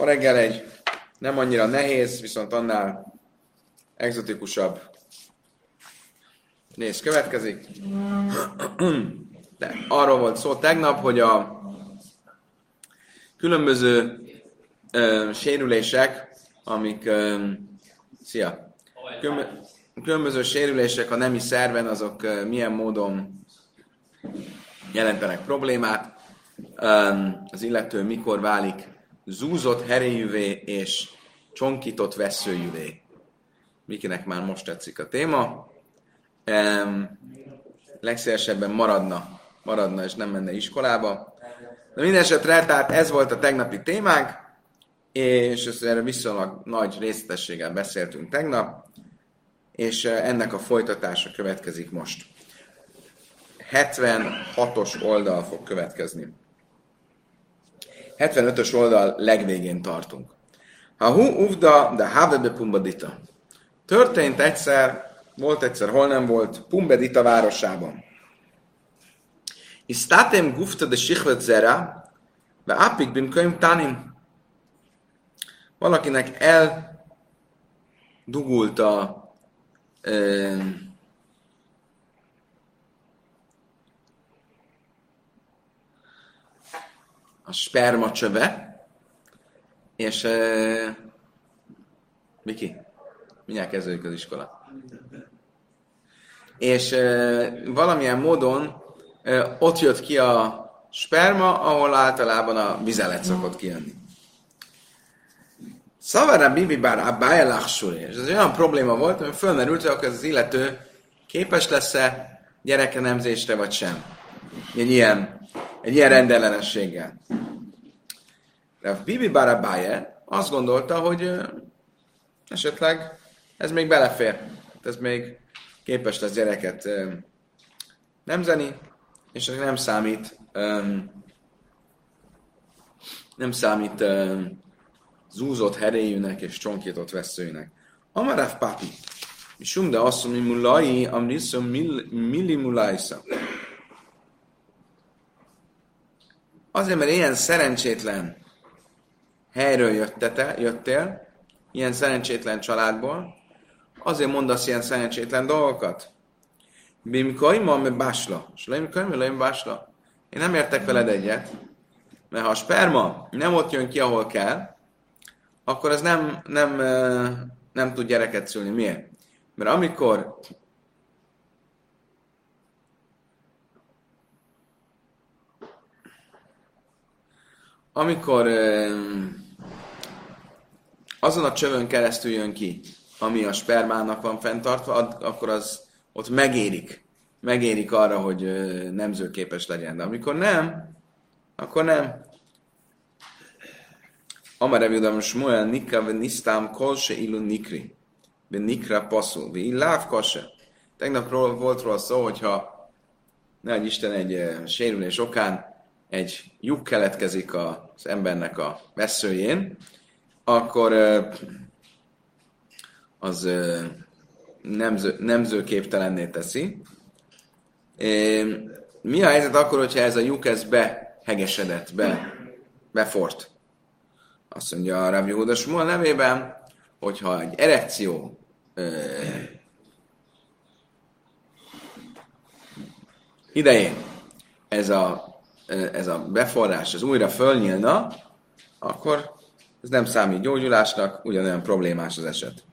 Ma reggel egy nem annyira nehéz, viszont annál egzotikusabb néz következik. De arról volt szó tegnap, hogy a különböző ö, sérülések, amik ö, szia, különböző sérülések a nemi szerven, azok ö, milyen módon jelentenek problémát, az illető mikor válik zúzott heréjűvé és csonkított veszőjűvé. Mikinek már most tetszik a téma. Legszélesebben maradna, maradna és nem menne iskolába. De minden esetre, tehát ez volt a tegnapi témánk, és ezt erre viszonylag nagy részletességgel beszéltünk tegnap, és ennek a folytatása következik most. 76-os oldal fog következni. 75-ös oldal legvégén tartunk. Ha hu uvda, de havebe pumbadita. Történt egyszer, volt egyszer, hol nem volt, Pumbedita városában. Istatem gufta de sichvet zera, ve apik bim könyv tanim. Valakinek eldugult a a sperma csöve, és uh, Miki, mindjárt kezdődik az iskola. És uh, valamilyen módon uh, ott jött ki a sperma, ahol általában a vizelet szokott kijönni. Szavara bibi bár a és ez olyan probléma volt, hogy fölmerült, hogy az illető képes lesz-e gyerekenemzésre, vagy sem. Egy ilyen, egy ilyen rendellenességgel. A Bibi Barabáje azt gondolta, hogy esetleg ez még belefér. Ez még képes lesz gyereket nemzeni, és nem számít nem számít zúzott heréjűnek és csonkított veszőjűnek. Amarav papi, Misum de azt mondja, mulai, amriszom millimulajsza. Azért, mert ilyen szerencsétlen helyről jöttete, jöttél, ilyen szerencsétlen családból, azért mondasz ilyen szerencsétlen dolgokat. Bimkaima me básla. Slaimkaima leim básla. Én nem értek veled egyet, mert ha a sperma nem ott jön ki, ahol kell, akkor az nem, nem, nem tud gyereket szülni. Miért? Mert amikor amikor azon a csövön keresztül jön ki, ami a spermának van fenntartva, akkor az ott megérik. Megérik arra, hogy nemzőképes legyen. De amikor nem, akkor nem. Amar Evidam Shmuel Nika ve Nisztám Kolse Ilu Nikri. Ve Nikra Pasul. Ve Illáv Kose. Tegnap volt róla szó, hogyha ne egy Isten egy sérülés okán egy lyuk keletkezik az embernek a veszőjén, akkor az nemző, nemzőképtelenné teszi. Mi a helyzet akkor, hogyha ez a lyuk ez behegesedett, be, befort? Azt mondja a Rav Yehuda nevében, hogyha egy erekció idején ez a, ez a beforrás az újra fölnyílna, akkor ez nem számít gyógyulásnak, ugyanolyan problémás az eset.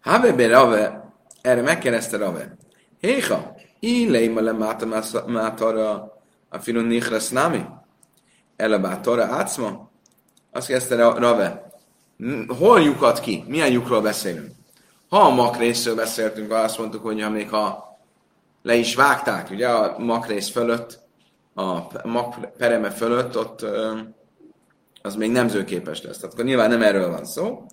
Habebe Rave, erre megkérdezte Rave, Héha, leima le mátara a filun nichras nami? Elabátora átszma? Azt kérdezte Rave, hol lyukat ki? Milyen lyukról beszélünk? Ha a makrészről beszéltünk, azt mondtuk, hogy ha még ha le is vágták, ugye a makrész fölött, a mak pereme fölött, ott az még nemzőképes lesz. Tehát akkor nyilván nem erről van szó,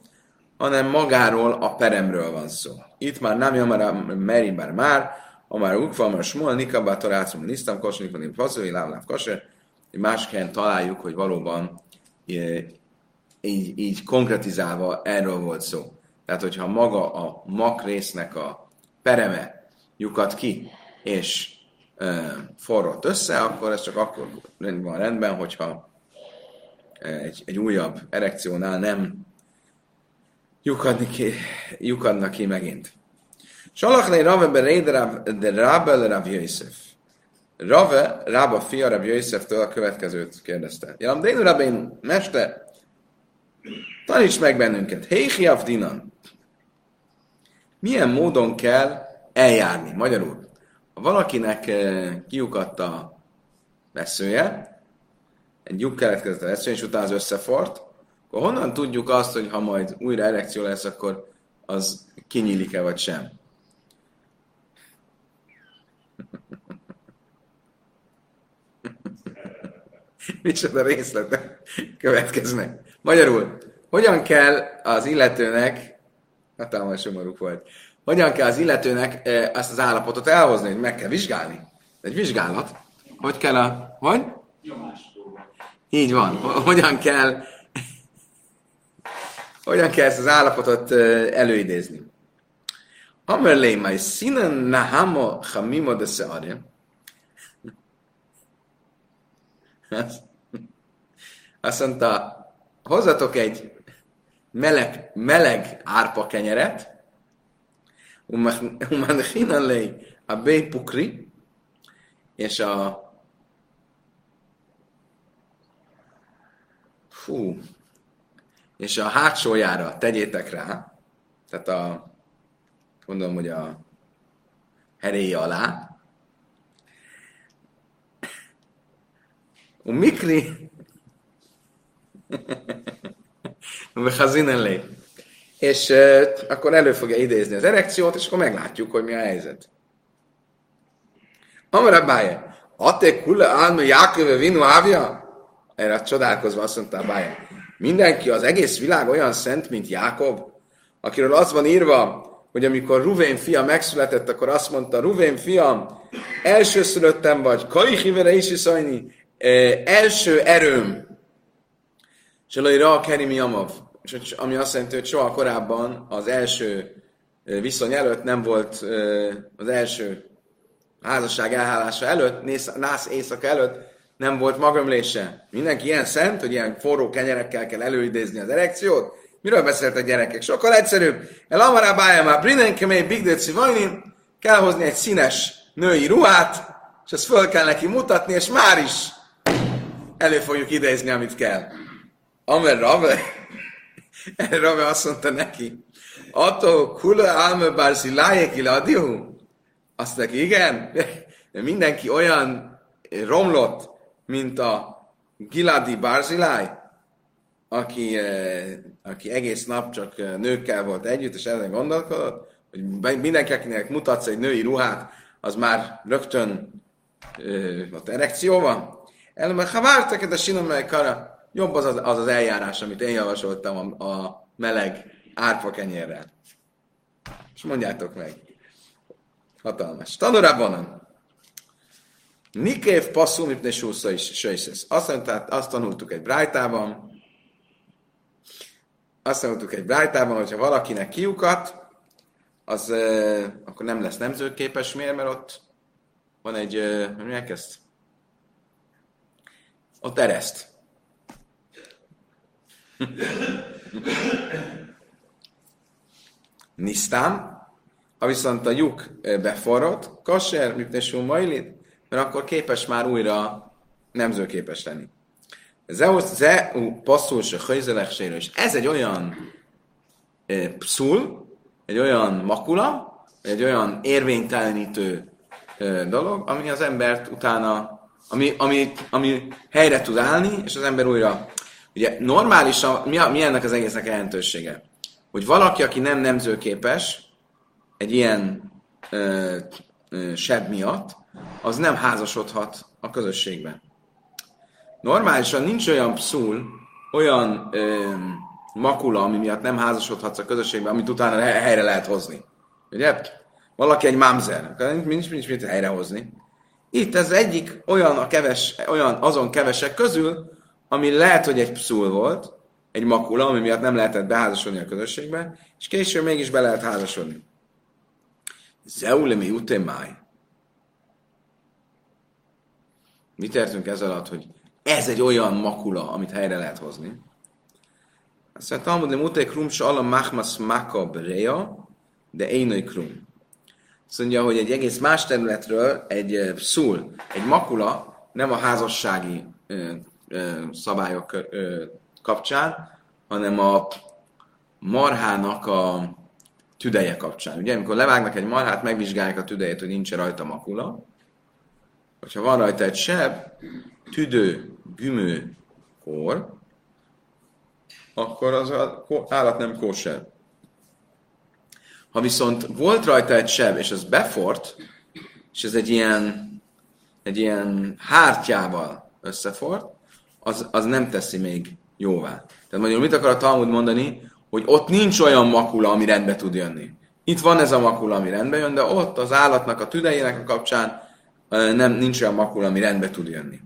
hanem magáról a peremről van szó. Itt már nem jamara meri bár már, a már ukva, már smol, nikabá, tarácum, nisztam, kosnik, van faszói, lávláv, kase. Egy másik helyen találjuk, hogy valóban így, így konkretizálva erről volt szó. Tehát, hogyha maga a mak résznek a pereme lyukat ki, és e, forrott össze, akkor ez csak akkor van rendben, hogyha egy, egy újabb erekciónál nem lyukadni ki, lyukadnak ki megint. Salachlé Rave Bereid de Rabel Rav Yosef. Rave, Rába fia Rav Yosef-től a következőt kérdezte. Jalam Dénu Rabén, mester, taníts meg bennünket. Héhi Avdinan. Milyen módon kell eljárni? Magyarul, ha valakinek eh, kiukadt a veszője, egy lyuk keletkezett a veszője, és utána az összefort, akkor honnan tudjuk azt, hogy ha majd újra erekció lesz, akkor az kinyílik-e vagy sem? Micsoda részletek következnek. Magyarul, hogyan kell az illetőnek, hatalmas somorúk volt, hogyan kell az illetőnek ezt az állapotot elhozni, hogy meg kell vizsgálni? Egy vizsgálat. Hogy kell a... Hogy? Így van. Hogyan kell hogyan kell ezt az állapotot előidézni? Amerlé, majd színen nahamo chamimo de seare. Azt mondta, hozzatok egy meleg, meleg árpa kenyeret, uman a pukri, és a fú, és a hátsójára tegyétek rá, tehát a, gondolom, hogy a heréje alá, a mikri. És uh, akkor elő fogja idézni az erekciót, és akkor meglátjuk, hogy mi a helyzet. Amara bája, Ate kule álma Jáköve vinu ávja? Erre csodálkozva azt mondta a bája. Mindenki, az egész világ olyan szent, mint Jákob, akiről az van írva, hogy amikor Ruvén fia megszületett, akkor azt mondta, Ruvén fiam, elsőszülöttem vagy, Kajhivere is iszajni, első erőm, Csalai Ra Kerimi Amav, ami azt jelenti, hogy soha korábban az első viszony előtt nem volt az első házasság elhálása előtt, nász éjszaka előtt nem volt magömlése. Mindenki ilyen szent, hogy ilyen forró kenyerekkel kell előidézni az erekciót. Miről beszéltek gyerekek? Sokkal egyszerűbb. El amará bája már brinenkemé bigdeci vajnin, kell hozni egy színes női ruhát, és ezt föl kell neki mutatni, és már is elő fogjuk idézni, amit kell. Amer Rave, Rave azt mondta neki, attól kula alme barzilájek iladihu. Azt neki, igen, de mindenki olyan romlott, mint a Giladi Barzilai, aki, eh, aki egész nap csak eh, nőkkel volt együtt, és ezen gondolkodott, hogy mindenki, akinek mutatsz egy női ruhát, az már rögtön uh, ott erekció van. Elme, ha vártak a sinomely kara, jobb az, az az, az eljárás, amit én javasoltam a, a meleg árpa kenyérrel. És mondjátok meg. Hatalmas. Tanulában Nikév passzul, mipne súsza is sejszesz. Azt, tehát azt tanultuk egy brájtában, azt tanultuk egy brájtában, hogyha valakinek kiukat, az euh, akkor nem lesz nemzőképes. Miért? Mert ott van egy, euh, mi elkezd? Ott ereszt. Nisztám, ha viszont a lyuk beforrott, kasser, mipne majlit, mert akkor képes már újra nemzőképes lenni. Zeus ze passzul se hajzelekséről, és ez egy olyan e, pszul, egy olyan makula, egy olyan érvénytelenítő e, dolog, ami az embert utána, ami, ami, ami helyre tud állni, és az ember újra, ugye normálisan, mi, a, mi ennek az egésznek jelentősége? Hogy valaki, aki nem nemzőképes, egy ilyen e, e, seb miatt, az nem házasodhat a közösségben. Normálisan nincs olyan pszul, olyan ö, makula, ami miatt nem házasodhatsz a közösségben, amit utána helyre lehet hozni. Ugye? Valaki egy mámzer, akkor nincs, nincs mit helyrehozni. Itt ez egyik olyan, a keves, olyan azon kevesek közül, ami lehet, hogy egy pszul volt, egy makula, ami miatt nem lehetett beházasodni a közösségbe, és később mégis be lehet házasodni. Zeulemi utemáj. Mit értünk ez alatt, hogy ez egy olyan makula, amit helyre lehet hozni. Azt mondja, Talmud de muték krum se ala machmas maka berea, de énői krum. Azt mondja, hogy egy egész más területről egy szul, egy makula, nem a házassági ö, ö, szabályok ö, kapcsán, hanem a marhának a tüdeje kapcsán. Ugye, amikor levágnak egy marhát, megvizsgálják a tüdejét, hogy nincs rajta makula. Hogyha van rajta egy seb, tüdő, gümő, kor, akkor az állat nem kóser. Ha viszont volt rajta egy seb, és az befort, és ez egy ilyen, egy ilyen hártyával összefort, az, az nem teszi még jóvá. Tehát magyarul mit akar a Talmud mondani? Hogy ott nincs olyan makula, ami rendbe tud jönni. Itt van ez a makula, ami rendbe jön, de ott az állatnak a tüdejének a kapcsán nem, nincs olyan makula, ami rendbe tud jönni.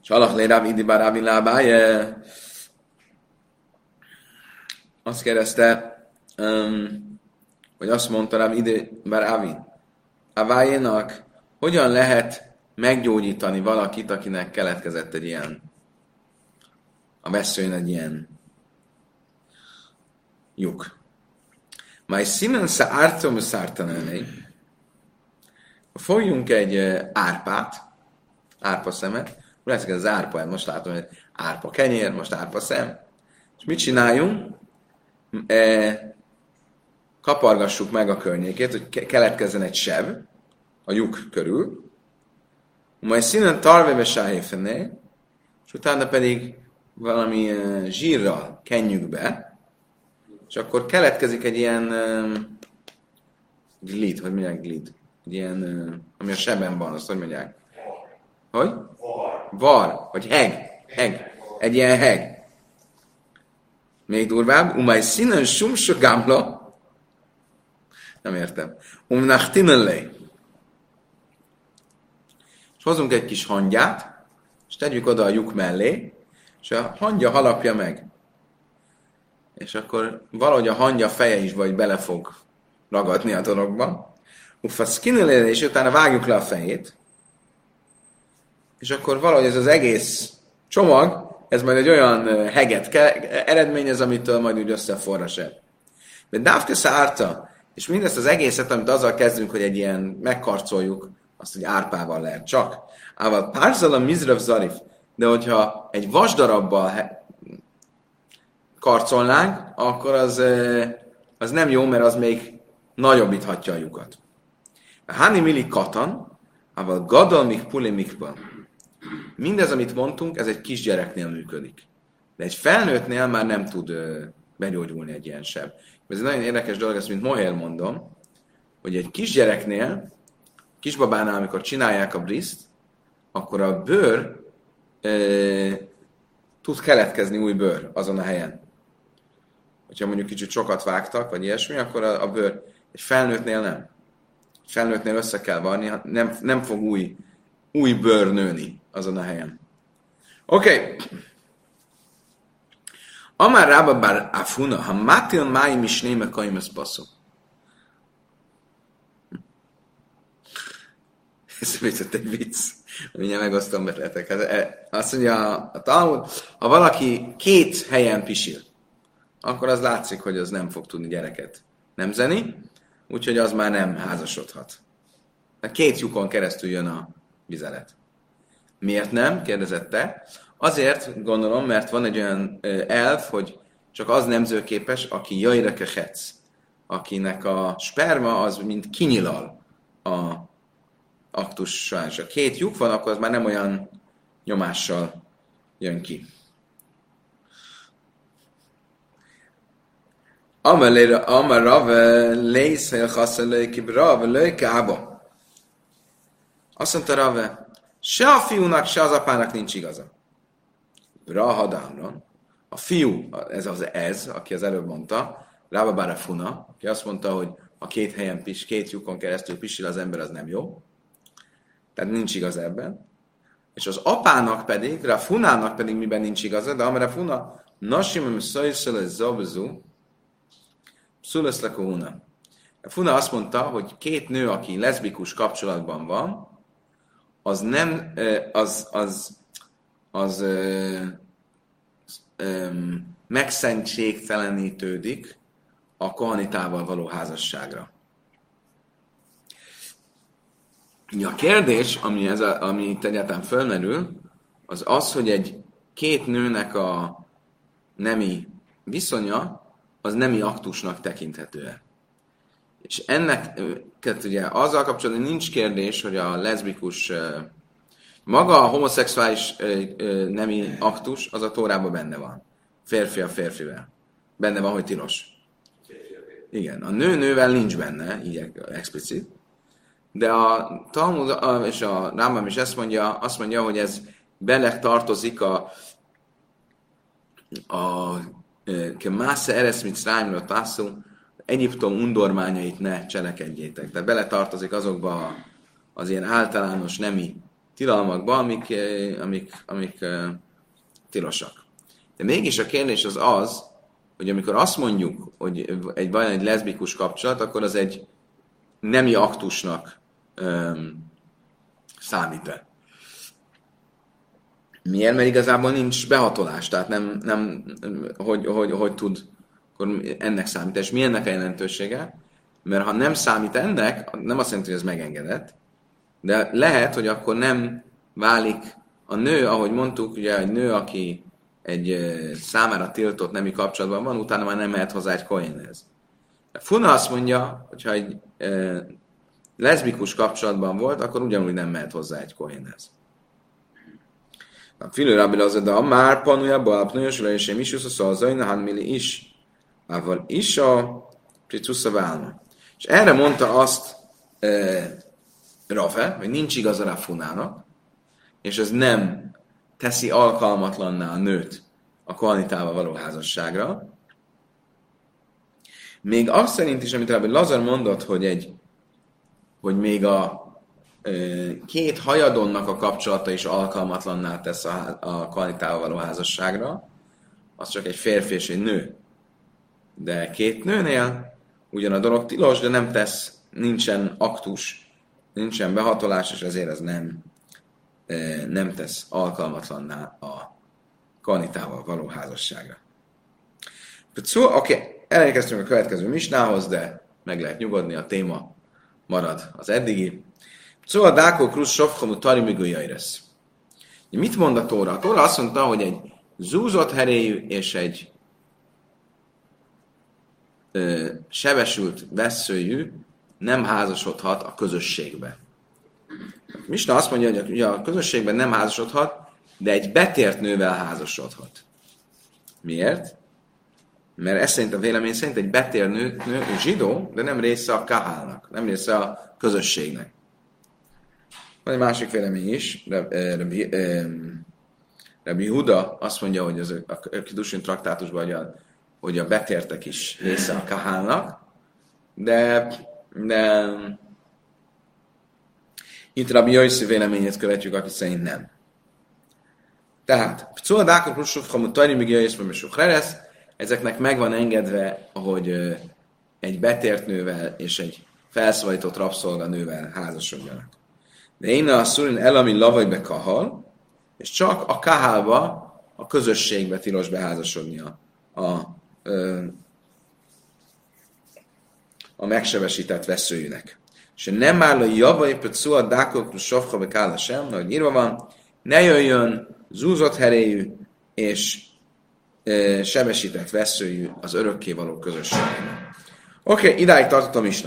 Salach le Rav Idi Bar Avin Lábáje. Azt kérdezte, um, hogy azt mondta Rav Idi Bar Avin. Avájénak hogyan lehet meggyógyítani valakit, akinek keletkezett egy ilyen a veszőn egy ilyen lyuk. Majd színen szártom szártanelni. Fogjunk egy árpát, árpa szemet, lesz az árpa, most látom, hogy árpa kenyér, most árpa szem. És mit csináljunk? E, kapargassuk meg a környékét, hogy keletkezzen egy seb a lyuk körül, majd színen tarvébe sáhéfené, és utána pedig valami uh, zsírral kenjük be, és akkor keletkezik egy ilyen uh, glid, hogy mondják glid? Egy ilyen, uh, ami a seben van, azt hogy mondják? Hogy? var, vagy heg, heg, egy ilyen heg. Még durvább, umaj színen sumsa gamla, nem értem, umnachtinelé. És hozunk egy kis hangyát, és tegyük oda a lyuk mellé, és a hangya halapja meg. És akkor valahogy a hangya feje is vagy bele fog ragadni a dologba. Uffa skinelére, és utána vágjuk le a fejét, és akkor valahogy ez az egész csomag, ez majd egy olyan heget eredményez, amitől majd úgy összeforra se. De Dávke szárta, és mindezt az egészet, amit azzal kezdünk, hogy egy ilyen megkarcoljuk, azt, hogy árpával lehet csak. Ával párzal a mizrav zarif, de hogyha egy vasdarabbal karcolnánk, akkor az, az nem jó, mert az még nagyobbíthatja a lyukat. A Hani Mili Katan, ával Gadal Mik Puli Mikban. Mindez, amit mondtunk, ez egy kisgyereknél működik. De egy felnőttnél már nem tud begyógyulni egy ilyen seb. Ez egy nagyon érdekes dolog, ezt mint Mohél mondom, hogy egy kisgyereknél, kisbabánál, amikor csinálják a briszt, akkor a bőr ö, tud keletkezni új bőr azon a helyen. Hogyha mondjuk kicsit sokat vágtak, vagy ilyesmi, akkor a, a bőr egy felnőttnél nem. Egy felnőttnél össze kell varni, nem, nem fog új, új bőr nőni azon a helyen. Oké. Okay. Amár rába bár afuna, ha mátil máj misnéme kaimes baszó. Ez viszont egy vicc. Mindjárt megosztom veletek. Hát, e, azt mondja a Talmud, ha valaki két helyen pisil, akkor az látszik, hogy az nem fog tudni gyereket nemzeni, úgyhogy az már nem házasodhat. De két lyukon keresztül jön a vizelet. Miért nem? kérdezette. Azért gondolom, mert van egy olyan elf, hogy csak az nemzőképes, aki jöjjre hetsz, akinek a sperma az mint kinyilal a aktus során. És a két lyuk van, akkor az már nem olyan nyomással jön ki. Amar Rav lész, hogy a használői Rav lőke Azt mondta Rave, Se a fiúnak, se az apának nincs igaza. Rahadámron. A fiú, ez az ez, aki az előbb mondta, Rába Funa, aki azt mondta, hogy a két helyen pis, két lyukon keresztül pisil az ember, az nem jó. Tehát nincs igaz ebben. És az apának pedig, Rafunának pedig miben nincs igaza, de amire Funa, Nasimem Szajszele Zabzu, Szuleszlekóhuna. Funa azt mondta, hogy két nő, aki leszbikus kapcsolatban van, az nem, az, az, az, az megszentségtelenítődik a kohanitával való házasságra. A kérdés, ami, ez a, ami itt egyáltalán fölmerül, az az, hogy egy két nőnek a nemi viszonya, az nemi aktusnak tekinthető-e. És ennek, ugye azzal kapcsolatban nincs kérdés, hogy a leszbikus, maga a homoszexuális nemi aktus, az a tórában benne van. Férfi a férfivel. Benne van, hogy tilos. Igen, a nő nővel nincs benne, így explicit. De a Talmud és a Rambam is ezt mondja, azt mondja, hogy ez bele tartozik a a Kemásze Eresz Mitzrájmra Tászú, Egyiptom undormányait ne cselekedjétek. De bele tartozik azokba az ilyen általános nemi tilalmakba, amik, amik, amik tilosak. De mégis a kérdés az az, hogy amikor azt mondjuk, hogy egy vajon egy leszbikus kapcsolat, akkor az egy nemi aktusnak um, számít-e. Miért? Mert igazából nincs behatolás, tehát nem, nem hogy, hogy, hogy tud akkor ennek számít. És mi ennek a jelentősége? Mert ha nem számít ennek, nem azt jelenti, hogy ez megengedett, de lehet, hogy akkor nem válik a nő, ahogy mondtuk, ugye egy nő, aki egy számára tiltott nemi kapcsolatban van, utána már nem mehet hozzá egy koinhez. Funa azt mondja, hogyha egy e, leszbikus kapcsolatban volt, akkor ugyanúgy nem mehet hozzá egy koinhez. A filő rabbi az, de a már panuja, balapnős, és én is a szalzaina, han milli is. Ával is a pricusza válna. És erre mondta azt e, Rafe, hogy nincs igaza rá Funának, és ez nem teszi alkalmatlanná a nőt a kohanitával való házasságra. Még azt szerint is, amit Rabbi Lazar mondott, hogy egy hogy még a két hajadonnak a kapcsolata is alkalmatlanná tesz a, a kvalitával való házasságra, az csak egy férfi és egy nő. De két nőnél ugyan a dolog tilos, de nem tesz, nincsen aktus, nincsen behatolás, és ezért ez nem, nem tesz alkalmatlanná a kanitával való házasságra. Oké, okay, elérkeztünk a következő misnához, de meg lehet nyugodni, a téma marad az eddigi. Szóval Dákó Krusz Sofkomu Tari lesz. Mit mond a Tóra? A Tóra azt mondta, hogy egy zúzott heréjű és egy ö, sebesült veszőjű nem házasodhat a közösségbe. Misna azt mondja, hogy a közösségben nem házasodhat, de egy betért nővel házasodhat. Miért? Mert ez szerint a vélemény szerint egy betér nő, nő zsidó, de nem része a kahálnak, nem része a közösségnek. Van egy másik vélemény is, Rabbi, Rabbi Huda azt mondja, hogy az, a Kidusin traktátusban, hogy a, hogy a betértek is része a kahálnak, de, de itt Rabbi Yossi véleményét követjük, aki szerint nem. Tehát, Pcua Dákok Rusuf Hamu Tajni még Jöjjsz ezeknek meg van engedve, hogy egy betért nővel és egy felszabadított rabszolganővel házasodjanak. De én a szurin elami lavajbe kahal, és csak a kahálba, a közösségbe tilos beházasodni a, a, a megsebesített veszőjűnek. És nem áll a javai pötszua dákok sofha be sem, hogy írva van, ne jöjjön zúzott heréjű és e, sebesített veszőjű az örökkévaló közösségben. Oké, okay, idáig tartottam is.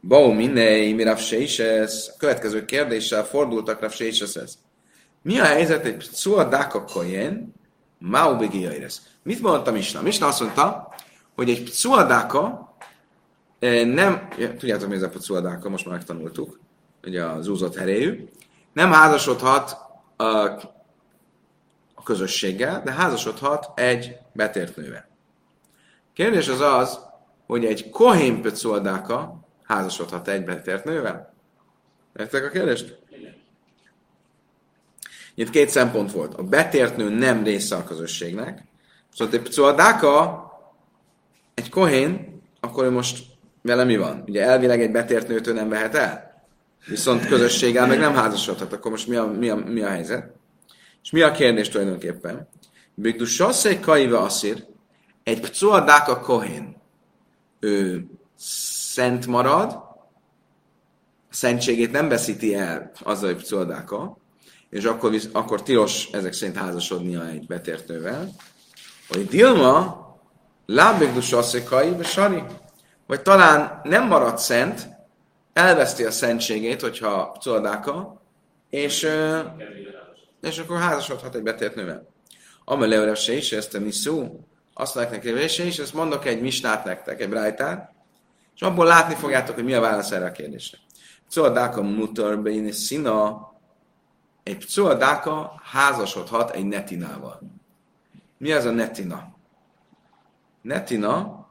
Bau minnei, mi A következő kérdéssel fordultak Rav Seiseshez. Mi a helyzet egy Pcua Daka Koyen, Mau Begiaires? Mit mondta Misna? Misna azt mondta, hogy egy Pcua Daka eh, nem, tudjátok mi ez a Pcua Daka, most már megtanultuk, ugye az úzott heréjű, nem házasodhat a, a közösséggel, de házasodhat egy betért nővel. Kérdés az az, hogy egy Kohén Pcua Daka házasodhat egy betért nővel? Értek a kérdést? Itt két szempont volt. A betért nő nem része a közösségnek, szóval, szóval a dáka egy kohén, akkor ő most vele mi van? Ugye elvileg egy betért nőtől nem vehet el? viszont közösséggel meg nem házasodhat, akkor most mi a, mi a, mi a helyzet? És mi a kérdés tulajdonképpen? Bigdu sasszé kaiva asszír, egy pcuadáka kohén, ő szent marad, a szentségét nem veszíti el azzal, hogy pcuadáka, és akkor, akkor tilos ezek szerint házasodnia egy betért nővel, hogy Dilma lábigdus asszékai, vagy sari, vagy talán nem marad szent, elveszti a szentségét, hogyha pcuadáka, és, és akkor házasodhat egy betért nővel. Amelőre se is, ezt a niszú, azt mondják neki, is, ezt mondok egy misnát nektek, egy brájtát, és abból látni fogjátok, hogy mi a válasz erre a kérdésre. Pcuadáka mutar beini szina, egy pcuadáka házasodhat egy netinával. Mi az a netina? Netina,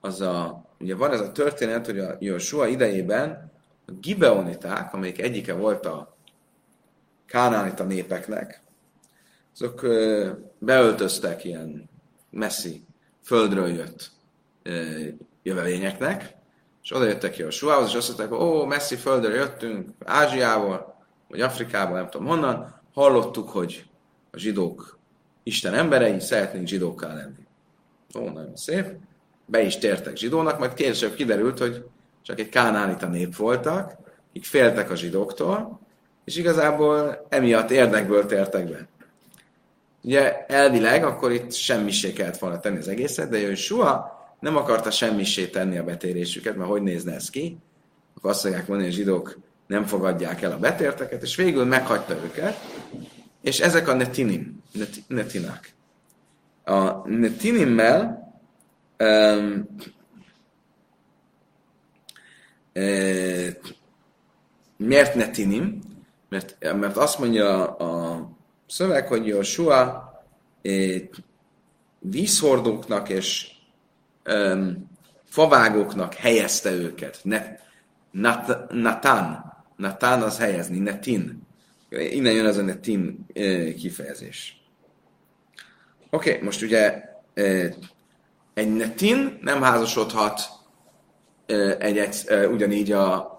az a, ugye van ez a történet, hogy a Jósua idejében a Gibeoniták, amelyik egyike volt a kánánita népeknek, azok beöltöztek ilyen messzi földről jött jövevényeknek, és oda jöttek ki a Suához, és azt mondták, ó, messzi földről jöttünk, Ázsiából, vagy Afrikából, nem tudom honnan, hallottuk, hogy a zsidók Isten emberei, szeretnénk zsidókká lenni. Ó, nagyon szép. Be is tértek zsidónak, majd később kiderült, hogy csak egy kánánita nép voltak, akik féltek a zsidóktól, és igazából emiatt érdekből tértek be. Ugye elvileg akkor itt semmisé kellett volna tenni az egészet, de soha nem akarta semmisé tenni a betérésüket, mert hogy nézne ez ki? Akkor azt mondják mondani, hogy a zsidók nem fogadják el a betérteket, és végül meghagyta őket, és ezek a netinim, net, netinák. A netinimmel um, e, miért netinim? Mert, mert azt mondja a szöveg, hogy Joshua eh, vízhordóknak és um, favágóknak helyezte őket. Ne, nat, natán. Natán az helyezni, netin. Innen jön az a netin kifejezés. Oké, okay, most ugye egy netin nem házasodhat egy, egy, ugyanígy a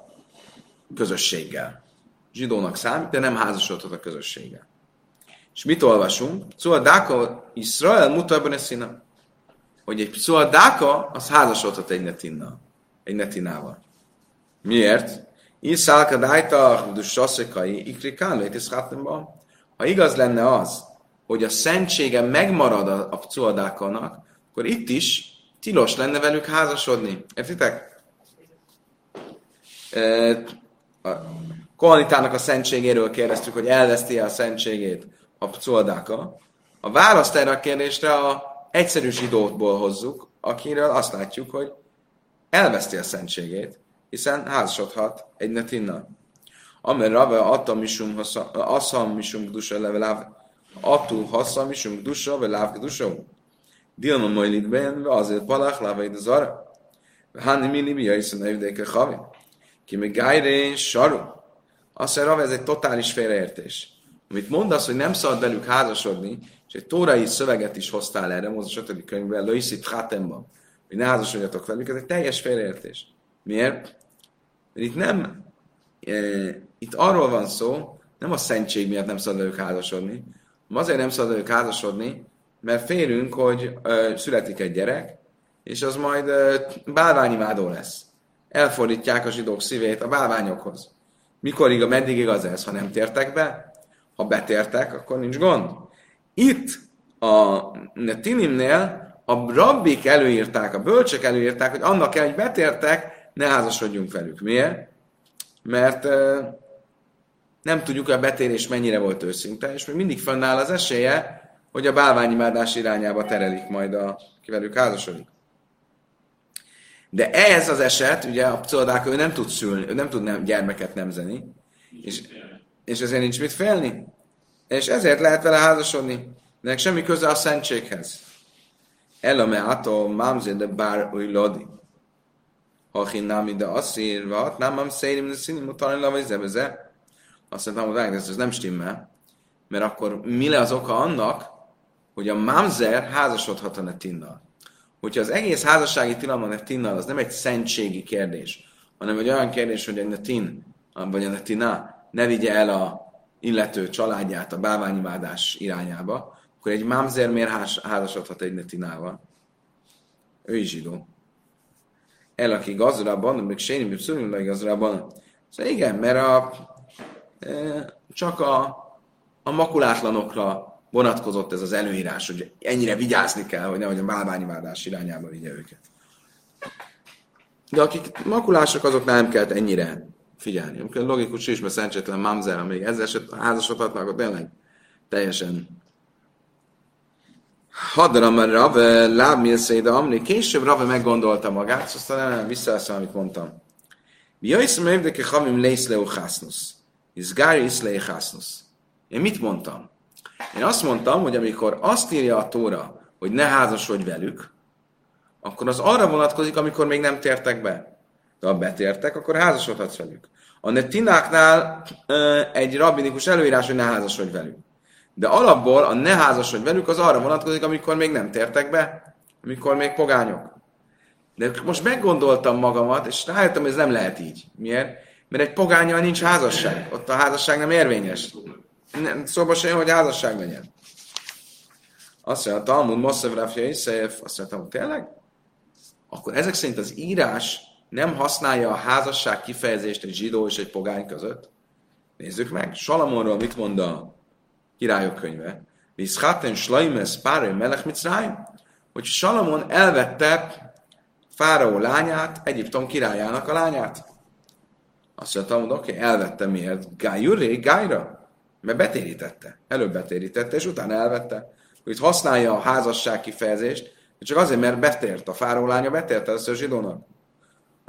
közösséggel. Zsidónak számít, de nem házasodhat a közösséggel. És mit olvasunk? Szóval Dáka Israel mutatban szína. Hogy egy szóval Dáka az házasodhat egy netinna, egy netinával. Miért? Iszálka dájta, dus sasszekai, ikrikán, létezhátnemba. Ha igaz lenne az, hogy a szentsége megmarad a, a pcuadákanak, akkor itt is tilos lenne velük házasodni. Értitek? E, a Kohanitának a szentségéről kérdeztük, hogy elveszti a szentségét a pcoldáka. A választ erre a kérdésre a egyszerű zsidótból hozzuk, akiről azt látjuk, hogy elveszti a szentségét, hiszen házasodhat egy netinnal. Amer rave atam misum aszam misum dusa leveláv atu haszam misum dusa veláv dusa Dilma majlitben azért palach lávaid az arra. Hani mili mi jaiszen evdéke havi. Ki meg gájrén saru. Azt mondja, ez egy totális félreértés amit mondasz, hogy nem szabad velük házasodni, és egy tórai szöveget is hoztál erre, Mózes 5. könyvben, Loisit Hatemban, hogy ne házasodjatok velük, ez egy teljes félreértés. Miért? Mert itt nem, e, itt arról van szó, nem a szentség miatt nem szabad velük házasodni, azért nem szabad velük házasodni, mert félünk, hogy e, születik egy gyerek, és az majd e, bálványimádó lesz. Elfordítják a zsidók szívét a bálványokhoz. Mikor meddig igaz ez, ha nem tértek be? Ha betértek, akkor nincs gond. Itt a Netinimnél a rabbik előírták, a bölcsök előírták, hogy annak kell, hogy betértek, ne házasodjunk velük. Miért? Mert nem tudjuk, a betérés mennyire volt őszinte, és még mindig fönnáll az esélye, hogy a bálványimádás irányába terelik majd, a, ki házasodik. De ez az eset, ugye a pszolodák, ő nem tud szülni, ő nem tud nem, gyermeket nemzeni, és és ezért nincs mit félni. És ezért lehet vele házasodni. De semmi köze a szentséghez. Elame ato mamze de bár új lodi. Ha nem ide asszír, vagy nem mam szérim, de színim utalni la vagy zebeze. Azt mondtam, hogy ez nem stimmel. Mert akkor mi le az oka annak, hogy a mamzer házasodhat a netinnal. Hogyha az egész házassági tilalma netinnal az nem egy szentségi kérdés, hanem egy olyan kérdés, hogy egy netin, vagy a netina ne vigye el a illető családját a bálványimádás irányába, akkor egy mamzer miért házasodhat egy netinával? Ő is zsidó. El, aki gazdában, még séni, még szülünk gazdában. Szóval igen, mert a, e, csak a, a makulátlanokra vonatkozott ez az előírás, hogy ennyire vigyázni kell, hogy nehogy a bálványimádás irányába vigye őket. De akik makulások, azok nem kellett ennyire figyelni. Amikor logikus is, mert szerencsétlen mamzer, amíg ezzel se házasodhatnak, akkor tényleg teljesen Hadra már Rave, láb de amni. Később Rave meggondolta magát, aztán nem visszaveszem, amit mondtam. Mi jöjszem évdeke hamim lész leu hasznusz. Izgári iszlei hasznusz. Én mit mondtam? Én azt mondtam, hogy amikor azt írja a Tóra, hogy ne házasodj velük, akkor az arra vonatkozik, amikor még nem tértek be. De ha betértek, akkor házasodhatsz velük. A netináknál egy rabbinikus előírás, hogy ne házasodj velük. De alapból a ne házasodj velük az arra vonatkozik, amikor még nem tértek be, amikor még pogányok. De most meggondoltam magamat, és rájöttem, hogy ez nem lehet így. Miért? Mert egy pogányjal nincs házasság. Ott a házasság nem érvényes. Nem, szóba se hogy házasság legyen. Azt mondja, a Talmud Mossev Rafja Iszef, azt mondja, tényleg? Akkor ezek szerint az írás nem használja a házasság kifejezést egy zsidó és egy pogány között? Nézzük meg. Salamonról mit mond a királyok könyve? Viszhaten Slaimes Párő Melech Mitzráim? Hogy Salamon elvette Fáraó lányát, Egyiptom királyának a lányát. Azt mondta, hogy oké, elvette miért? Gájuré, Gájra? Mert betérítette. Előbb betérítette, és utána elvette. Hogy itt használja a házasság kifejezést, csak azért, mert betért. A fáraó lánya betért először zsidónak.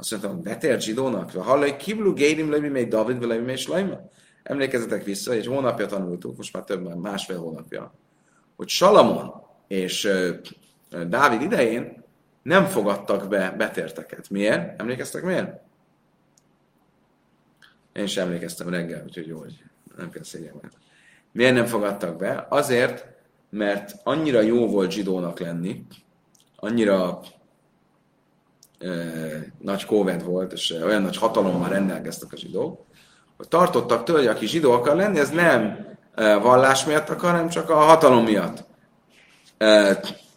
Azt mondtam, betért zsidónak? Hallai, kiblu gérim levi még David, levi még Slajma? Emlékezzetek vissza, egy hónapja tanultuk, most már több, másfél hónapja, hogy Salamon és Dávid idején nem fogadtak be betérteket. Miért? Emlékeztek miért? Én sem emlékeztem reggel, úgyhogy jó, hogy nem kell szégyelni. Miért nem fogadtak be? Azért, mert annyira jó volt zsidónak lenni, annyira nagy kóvent volt, és olyan nagy hatalommal rendelkeztek a zsidók, hogy tartottak tőle, hogy aki zsidó akar lenni, ez nem vallás miatt akar, hanem csak a hatalom miatt.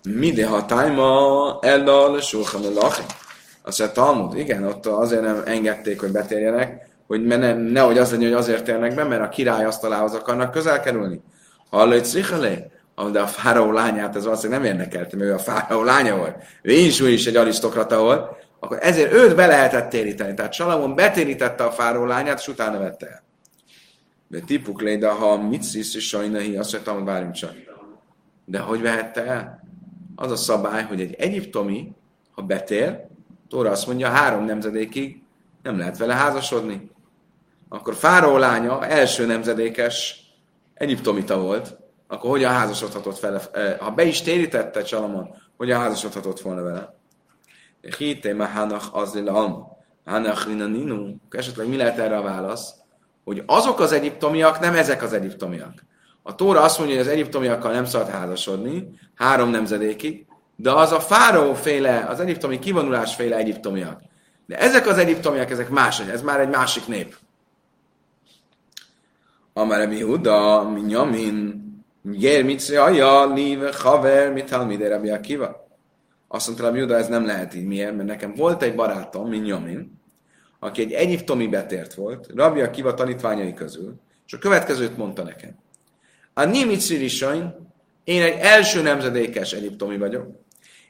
Mide hatályma ellal sulchan. Azt mondja, Talmud, igen, ott azért nem engedték, hogy betérjenek, hogy ne, nehogy az legyen, hogy azért térnek be, mert a király asztalához akarnak közel kerülni. Hallaj, cichele, de a fáraó lányát ez valószínűleg nem érdekelte, mert ő a fáraó lánya volt. Ő is, egy arisztokrata volt, akkor ezért őt be lehetett téríteni. Tehát Salamon betérítette a fáraó lányát, és utána vette el. De tipuk de ha mit szisz és sajnahi, azt mondtam, hogy várjunk csak. De hogy vehette el? Az a szabály, hogy egy egyiptomi, ha betér, Tóra azt mondja, három nemzedékig nem lehet vele házasodni. Akkor Fáraó lánya első nemzedékes egyiptomita volt, akkor hogyan házasodhatott vele? Ha be is térítette Csalamon, hogyan házasodhatott volna vele? Hité ma hanach azilam, hanach ninu. Esetleg mi lehet erre a válasz? Hogy azok az egyiptomiak nem ezek az egyiptomiak. A Tóra azt mondja, hogy az egyiptomiakkal nem szabad házasodni, három nemzedékig, de az a fáraóféle, az egyiptomi kivonulásféle egyiptomiak. De ezek az egyiptomiak, ezek más, ez már egy másik nép. Amare mi Huda, mi Nyamin, Gér mit aja, líve, haver, mit halmide, Rabbi Akiva. Azt mondta Rabbi Huda, ez nem lehet így. Miért? Mert nekem volt egy barátom, mi Nyamin, aki egy egyiptomi betért volt, Rabbi Akiva tanítványai közül, és a következőt mondta nekem. A Nimitzirisajn, én egy első nemzedékes egyiptomi vagyok,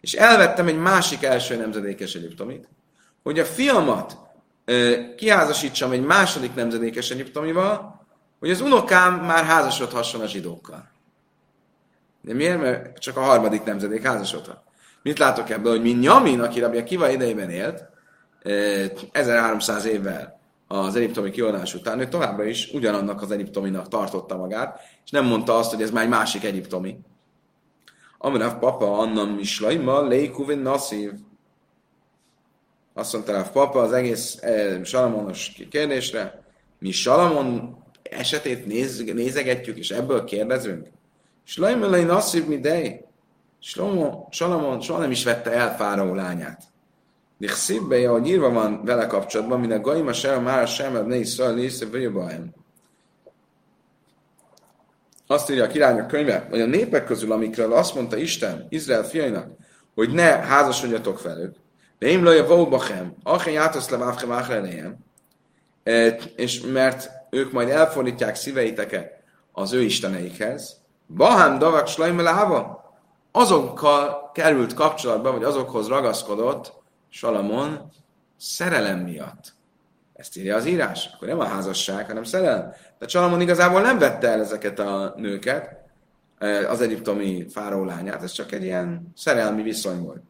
és elvettem egy másik első nemzedékes egyiptomit, hogy a fiamat kiházasítsam egy második nemzedékes egyiptomival, hogy az unokám már házasodhasson a zsidókkal. De miért? Mert csak a harmadik nemzedék házasodhat. Mit látok ebből, hogy mint Nyamin, aki Rabia Kiva idejében élt, 1300 évvel az egyiptomi kivonás után, ő továbbra is ugyanannak az egyiptominak tartotta magát, és nem mondta azt, hogy ez már egy másik egyiptomi. Amirav papa annam mislaima leikuvin nasszív. Azt mondta a papa az egész eh, Salamonos kérdésre, mi Salamon esetét néz, nézegetjük, és ebből kérdezünk. Slaim elején nasszív mi dej. Salamon soha nem is vette el Fáraó lányát. Nichszibbe, ahogy írva van vele kapcsolatban, minden gaima sem, már sem, ne is szól, nézze, vagy Azt írja a királynak könyve, hogy a népek közül, amikről azt mondta Isten Izrael fiainak, hogy ne házasodjatok velük, de én lője vóbachem, achen játosz le vávchem és mert ők majd elfordítják szíveiteket az ő isteneikhez, Bahám davak slajmeláva, azokkal került kapcsolatba, vagy azokhoz ragaszkodott Salamon szerelem miatt. Ezt írja az írás. Akkor nem a házasság, hanem szerelem. De Salamon igazából nem vette el ezeket a nőket, az egyiptomi fáraó lányát, ez csak egy ilyen szerelmi viszony volt.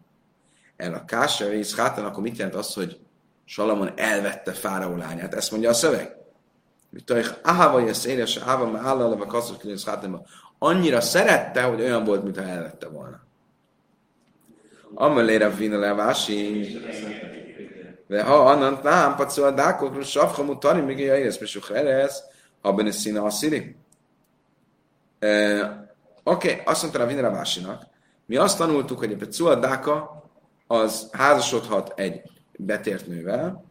El a Kása és Hátán, akkor mit jelent az, hogy Salamon elvette fáraó lányát? Ezt mondja a szöveg. Ahava jössz éres, ahava ma állalava kasszor kinéz Annyira szerette, hogy olyan volt, mintha elvette volna. Amelére vina levási. De ha annan nem, pacó a dákokról safha mutani, még a éres, és a abban is színe a szíri. Oké, okay, azt mondta a Vinra Vásinak, mi azt tanultuk, hogy a Pecua Dáka az házasodhat egy betért nővel,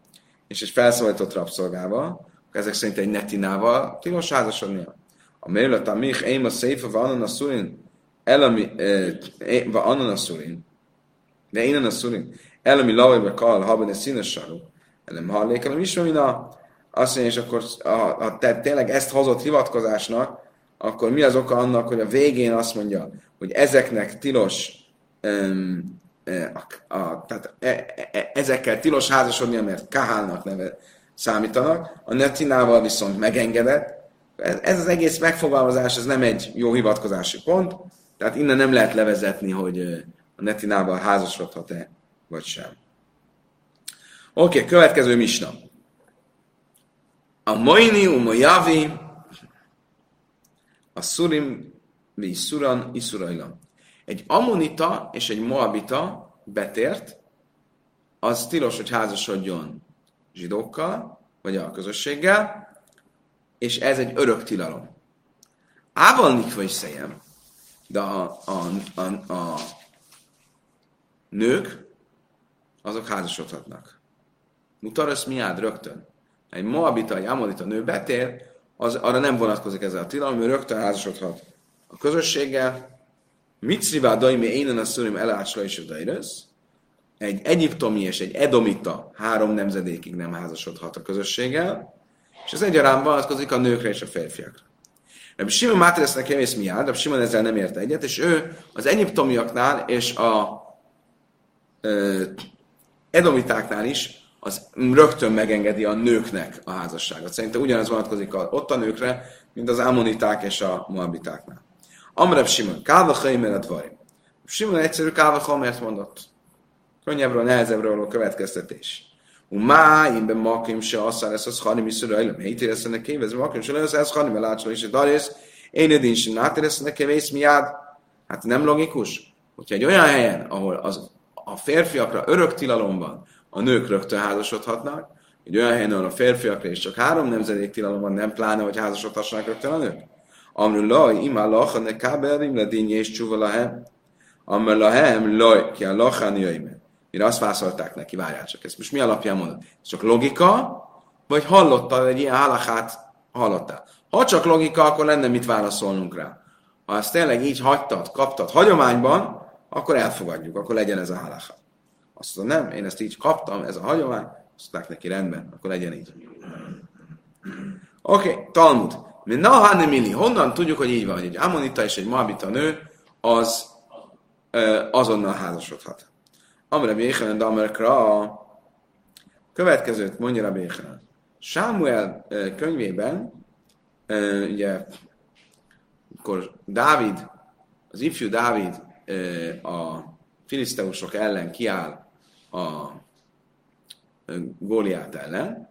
és egy felszólított rabszolgával, ezek szerint egy netinával tilos házasodnia. Anan a szurin, elami, va anan a szurin, de én a szurin, elami lavajba kal, haben a színes saru, elem hallék, elem is, a azt mondja, és akkor ha, te tényleg ezt hozott hivatkozásnak, akkor mi az oka annak, hogy a végén azt mondja, hogy ezeknek tilos um, a, a, tehát e, e, ezekkel tilos házasodni, mert kahálnak neve számítanak, a netinával viszont megengedett. Ez, az egész megfogalmazás, ez nem egy jó hivatkozási pont, tehát innen nem lehet levezetni, hogy a netinával házasodhat-e, vagy sem. Oké, okay, következő misna. A Moini, Umojavi, a Surim, mi Suran, Isurajla. Egy Amonita és egy Moabita betért, az tilos, hogy házasodjon zsidókkal, vagy a közösséggel, és ez egy örök tilalom. Ávalnik vagy szejem, de a, a, a, a nők, azok házasodhatnak. Mutarasz miád rögtön. Egy moabita, egy amonita nő betér, az, arra nem vonatkozik ez a tilalom, ő rögtön házasodhat a közösséggel. Mit szívá daimi énen a szurim elásra és a egy egyiptomi és egy edomita három nemzedékig nem házasodhat a közösséggel, és ez egyaránt vonatkozik a nőkre és a férfiakra. Rabbi Simon Mátresznek kemész miád, Rabbi Simon ezzel nem ért egyet, és ő az egyiptomiaknál és a ö, edomitáknál is az rögtön megengedi a nőknek a házasságot. Szerintem ugyanaz vonatkozik ott a nőkre, mint az ammoniták és a moabitáknál. Amrab Simon, káva mert varim. Simon egyszerű káva mert mondott. Könnyebbről, nehezebbről a következtetés. Se asszár lesz az hanim is szöröl, mert itt érezzenek kévez, makim se lesz ez hanim, látsol és darész, én edén sem átérezzenek kevész miád. Hát nem logikus, hogyha egy olyan helyen, ahol az, a férfiakra örök tilalom van, a nők rögtön házasodhatnak, egy olyan helyen, ahol a férfiakra is csak három nemzedék tilalom van, nem pláne, hogy házasodhassanak rögtön a nők. Amru laj, imá lacha ne kábelim le dinje és csúva lahem. Amru lahem laj, ki a lachán jöjjmen. Mire azt válaszolták neki, várjál csak, ezt most mi alapján mondod? Ez csak logika, vagy hallottál egy ilyen hálachát, hallottál? Ha csak logika, akkor lenne mit válaszolnunk rá. Ha ezt tényleg így hagytad, kaptad hagyományban, akkor elfogadjuk, akkor legyen ez a halacha. Azt mondom, nem, én ezt így kaptam, ez a hagyomány, azt mondták neki, rendben, akkor legyen így. Oké, okay, Talmud. Mi na milli, honnan tudjuk, hogy így van, hogy egy Amonita és egy Moabita nő, az ö, azonnal házasodhat. Amre Béhelen, de Amrekra következőt mondja Rabbi Béhelen. Sámuel könyvében, ugye, akkor Dávid, az ifjú Dávid a filiszteusok ellen kiáll a Góliát ellen,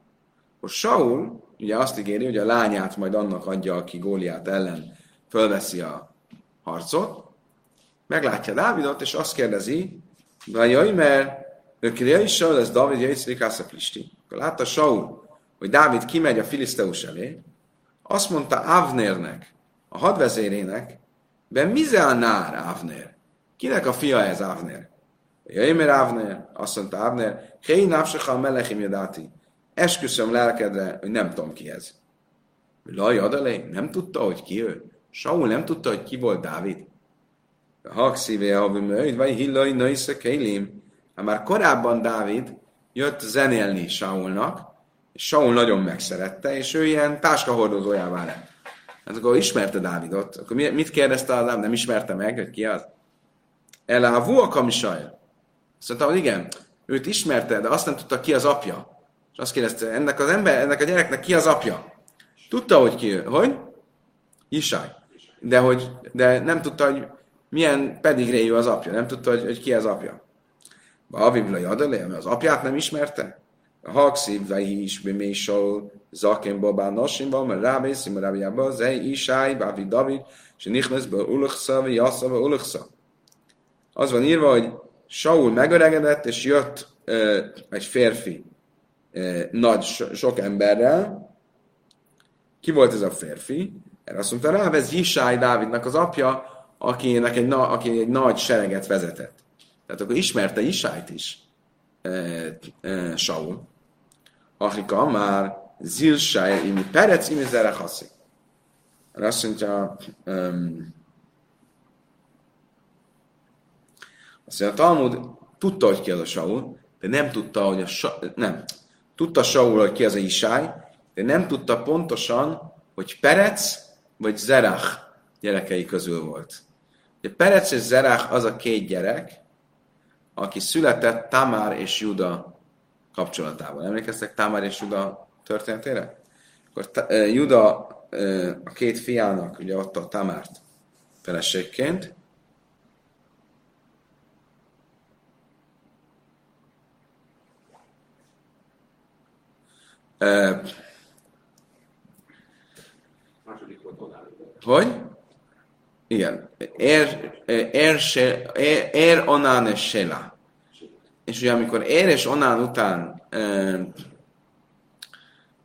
akkor Saul ugye azt ígéri, hogy a lányát majd annak adja, aki Góliát ellen fölveszi a harcot, meglátja Dávidot, és azt kérdezi, Vajaj, mert Ökriya is Saul, ez David Jaiszrik Plisti. Akkor látta Saul, hogy Dávid kimegy a Filiszteus elé, azt mondta Avnernek, a hadvezérének, Ben mize a nár Avner? Kinek a fia ez Avner? Jöjjmer Ávner, azt mondta Ávner, Hé, napsecha melechim jadáti. Esküszöm lelkedre, hogy nem tudom ki ez. Laj, adalé, nem tudta, hogy ki ő. Saul nem tudta, hogy ki volt Dávid. Vagy hillai, nőisze, kélim. Már korábban Dávid jött zenélni Saulnak, és Saul nagyon megszerette, és ő ilyen táskahordozójává lett. Hát akkor ismerte Dávidot. Akkor mit kérdezte az Nem ismerte meg, hogy ki az? Elávú a kamisajra. Azt mondta, hogy igen, őt ismerte, de azt nem tudta, ki az apja. És azt kérdezte, ennek az ember, ennek a gyereknek ki az apja? Tudta, hogy ki. Hogy? Isai. De, hogy, de nem tudta, hogy milyen pedigréjű az apja. Nem tudta, hogy, hogy ki az apja. Avivlai Adalé, ami az apját nem ismerte. A hakszív, vagy is bimésol, zaken babán nasimba, mert rábé, szima rábjába, zej, Isai, Bávi David, és vagy jassza, vagy ulachsza. Az van írva, hogy Saul megöregedett, és jött uh, egy férfi uh, nagy, so, sok emberrel. Ki volt ez a férfi? Erre azt mondta rá, ez Jisály Dávidnak az apja, akinek egy, na, aki egy nagy sereget vezetett. Tehát akkor ismerte Jisájt is uh, uh, Saul. Achika már Zilsáj, imi Perec, imi Zerechaszik. Azt mondja, um, Azt mondja, a Talmud tudta, hogy ki az a Saul, de nem tudta, hogy a Sa- nem. Tudta Saul, hogy ki az a Isály, de nem tudta pontosan, hogy Perec vagy Zerach gyerekei közül volt. Ugye Perec és Zerach az a két gyerek, aki született Tamár és Juda kapcsolatában. Emlékeztek Tamár és Juda történetére? Akkor Juda a két fiának ugye adta a Tamárt feleségként, Hogy? Igen. Er, er, er, er onán és sela. És ugye amikor ér és onán után e,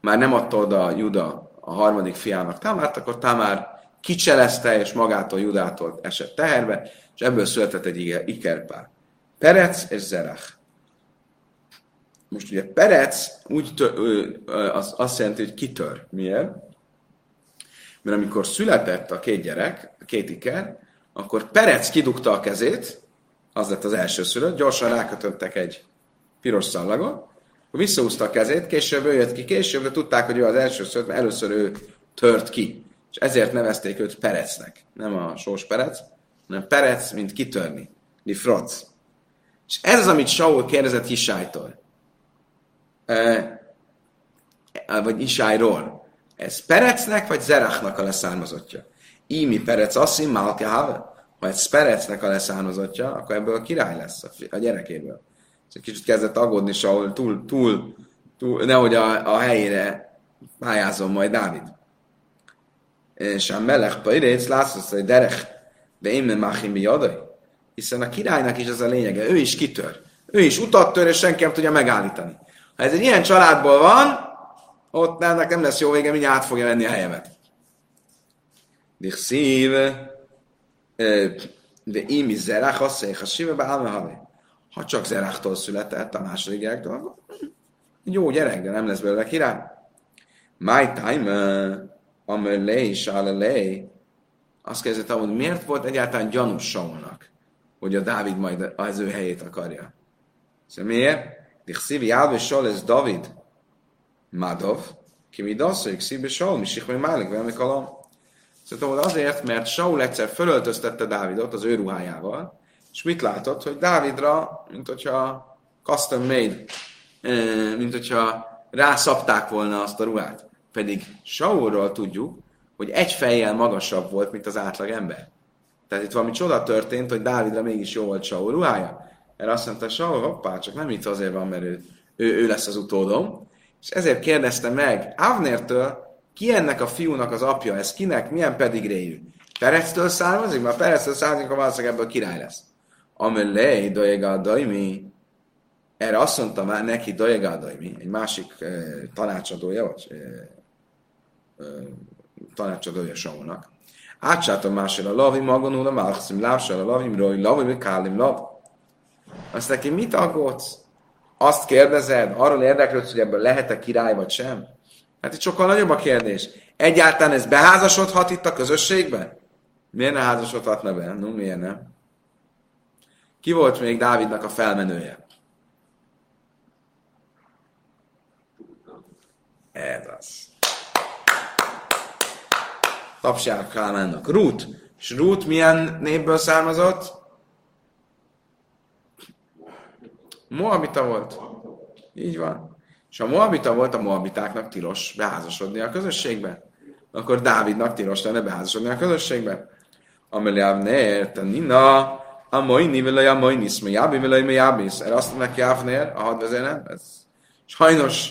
már nem adta oda Juda a harmadik fiának Tamárt, akkor Tamár kicselezte, és magától Judától esett teherbe, és ebből született egy ikerpár. Perec és Zerach. Most ugye Perec úgy tör, az azt jelenti, hogy kitör. Miért? Mert amikor született a két gyerek, a két iker, akkor Perec kidugta a kezét, az lett az első szülött, gyorsan rákötöttek egy piros szallagot, akkor visszahúzta a kezét, később ő jött ki, később de tudták, hogy ő az első szülött, mert először ő tört ki. És ezért nevezték őt Perecnek. Nem a sós Perec, hanem Perec, mint kitörni. Li Franc. És ez az, amit Saul kérdezett Hisájtól vagy Isájról. Ez Perecnek vagy Zerachnak a leszármazottja? Ími Perec asszim, Malke Have. Ha ez Perecnek a leszármazottja, akkor ebből a király lesz a, a gyerekéből. És egy kicsit kezdett aggódni Saul, túl, túl, túl nehogy a, a helyére pályázom majd Dávid. És a melech pairéc látszott, hogy derech, de én nem jadai. Hiszen a királynak is ez a lényege, ő is kitör. Ő is utat tör, és senki nem tudja megállítani. Ha ez egy ilyen családból van, ott ennek nem lesz jó vége, mindjárt át fogja venni a helyemet. Dixiv, de imi zerach, a szék, a sive, bálmehavé. Ha csak zeráktól született, a második gyerektől, jó gyerek, de nem lesz belőle király. My time, amelé, sálelé, azt kezdett hogy miért volt egyáltalán gyanús Saulnak, hogy a Dávid majd az ő helyét akarja. Szóval miért? Dixiv, jálve, ez David, Madov, ki mi dasszai, szíbe Saul, mi sikmai málik, velmi kalam. Szóval azért, mert Saul egyszer fölöltöztette Dávidot az ő ruhájával, és mit látott, hogy Dávidra, mint hogyha custom made, mint hogyha rászapták volna azt a ruhát. Pedig Saulról tudjuk, hogy egy fejjel magasabb volt, mint az átlag ember. Tehát itt valami csoda történt, hogy Dávidra mégis jó volt Saul ruhája. Mert azt mondta, Saul, hoppá, csak nem itt azért van, mert ő, ő, ő lesz az utódom. És ezért kérdezte meg Avnertől, ki ennek a fiúnak az apja, ez kinek, milyen pedigréjű? Perectől származik? Mert Perectől származik, akkor valószínűleg ebből király lesz. Amelé, dojega, dajmi. Erre azt mondta már neki, dojega, dajmi, egy másik eh, tanácsadója, vagy eh, eh, tanácsadója Saulnak. Átsátom másra a lavi magonul, a málchszim lávsal a lavim, roj, lavim, kálim, lav. azt neki mit aggódsz? Azt kérdezed, arról érdeklődsz, hogy ebből lehet-e király vagy sem? Hát itt sokkal nagyobb a kérdés. Egyáltalán ez beházasodhat itt a közösségben? Miért ne házasodhatna be? No, miért nem? Ki volt még Dávidnak a felmenője? Ez az. Tapsják Kálmánnak. Rút. És Rút milyen névből származott? Moabita volt. Így van. És ha Moabita volt, a Moabitáknak tilos beházasodni a közösségbe. Akkor Dávidnak tilos lenne beházasodni a közösségbe. Amelé Avner, Tanina, a Moini, vele a Moini, Smejabi, vele a Jabis. Erre azt mondják Avner, a hadvezérem. Ez sajnos,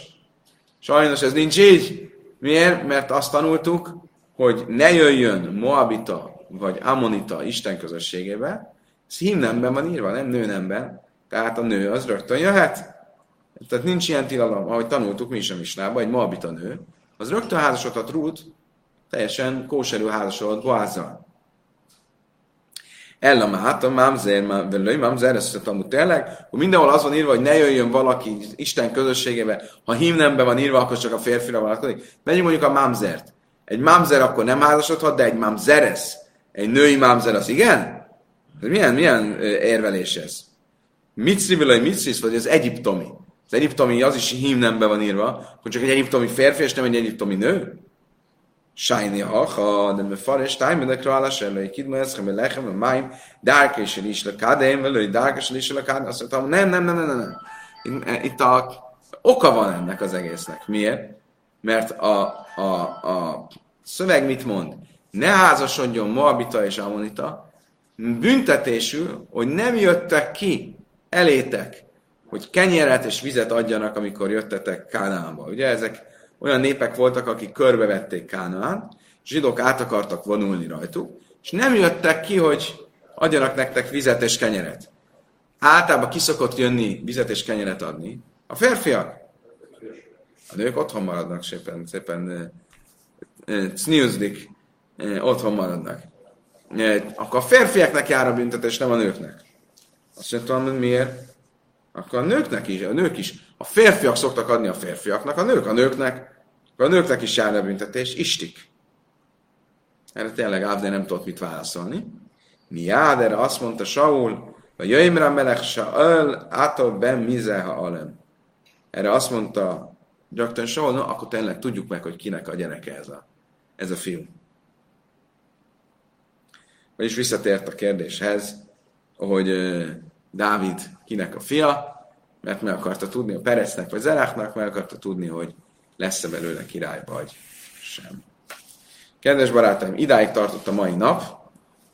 sajnos ez nincs így. Miért? Mert azt tanultuk, hogy ne jöjjön Moabita vagy Amonita Isten közösségébe, ez himnemben van írva, nem nőnemben. Tehát a nő az rögtön jöhet. Tehát nincs ilyen tilalom, ahogy tanultuk mi is a misnában, egy Moabita nő, az rögtön házasodhat Ruth, teljesen kóserű házasodott Boázzal. Ella mát, a mamzer, velői mamzer, ezt tanult tényleg, hogy mindenhol az van írva, hogy ne jöjjön valaki Isten közösségébe, ha himnembe van írva, akkor csak a férfira vonatkozik. Vegyünk mondjuk a mamzert. Egy mamzer akkor nem házasodhat, de egy mamzeres, egy női mamzer az igen? Milyen, milyen érvelés ez? Mitzi vilaj mitzisz, vagy az egyiptomi. Az egyiptomi az is himnembe van írva, hogy csak egy egyiptomi férfi, és nem egy egyiptomi nő. Sajni ha, de me fares, tájm, de krala, se lőj kidma, ez me lechem, me máim, dárka is is le kádém, lőj dárka is le kádém. Azt mondtam, nem, nem, nem, nem, nem. Itt a oka van ennek az egésznek. Miért? Mert a, a, a szöveg mit mond? Ne házasodjon Moabita és Amonita, büntetésül, hogy nem jöttek ki elétek, hogy kenyeret és vizet adjanak, amikor jöttetek Kánaánba. Ugye ezek olyan népek voltak, akik körbevették Kánaán, zsidók át akartak vonulni rajtuk, és nem jöttek ki, hogy adjanak nektek vizet és kenyeret. Általában kiszokott jönni vizet és kenyeret adni. A férfiak. A nők otthon maradnak szépen, szépen cniuzdik, otthon maradnak. Akkor a férfiaknak jár a büntetés, nem a nőknek. Azt mondtam, hogy miért? Akkor a nőknek is, a nők is. A férfiak szoktak adni a férfiaknak, a nők a nőknek, akkor a nőknek is jár a büntetés, istik. Erre tényleg Ávdé nem tudott mit válaszolni. Mi erre azt mondta Saul, vagy jöjjmre melech Saul, ától ben mizeha alem. Erre azt mondta gyakran Saul, no, akkor tényleg tudjuk meg, hogy kinek a gyereke ez a, ez a fiú. Vagyis visszatért a kérdéshez, hogy Dávid kinek a fia, mert meg akarta tudni a Perecnek vagy Zeráknak, meg akarta tudni, hogy lesz-e belőle király vagy sem. Kedves barátaim, idáig tartott a mai nap.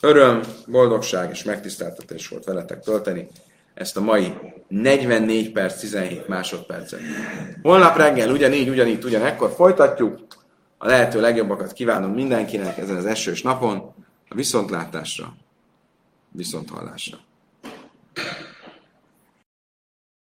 Öröm, boldogság és megtiszteltetés volt veletek tölteni ezt a mai 44 perc, 17 másodpercet. Holnap reggel ugyanígy, ugyanígy, ugyanekkor folytatjuk. A lehető legjobbakat kívánom mindenkinek ezen az esős napon. A viszontlátásra, viszonthallásra. Yeah.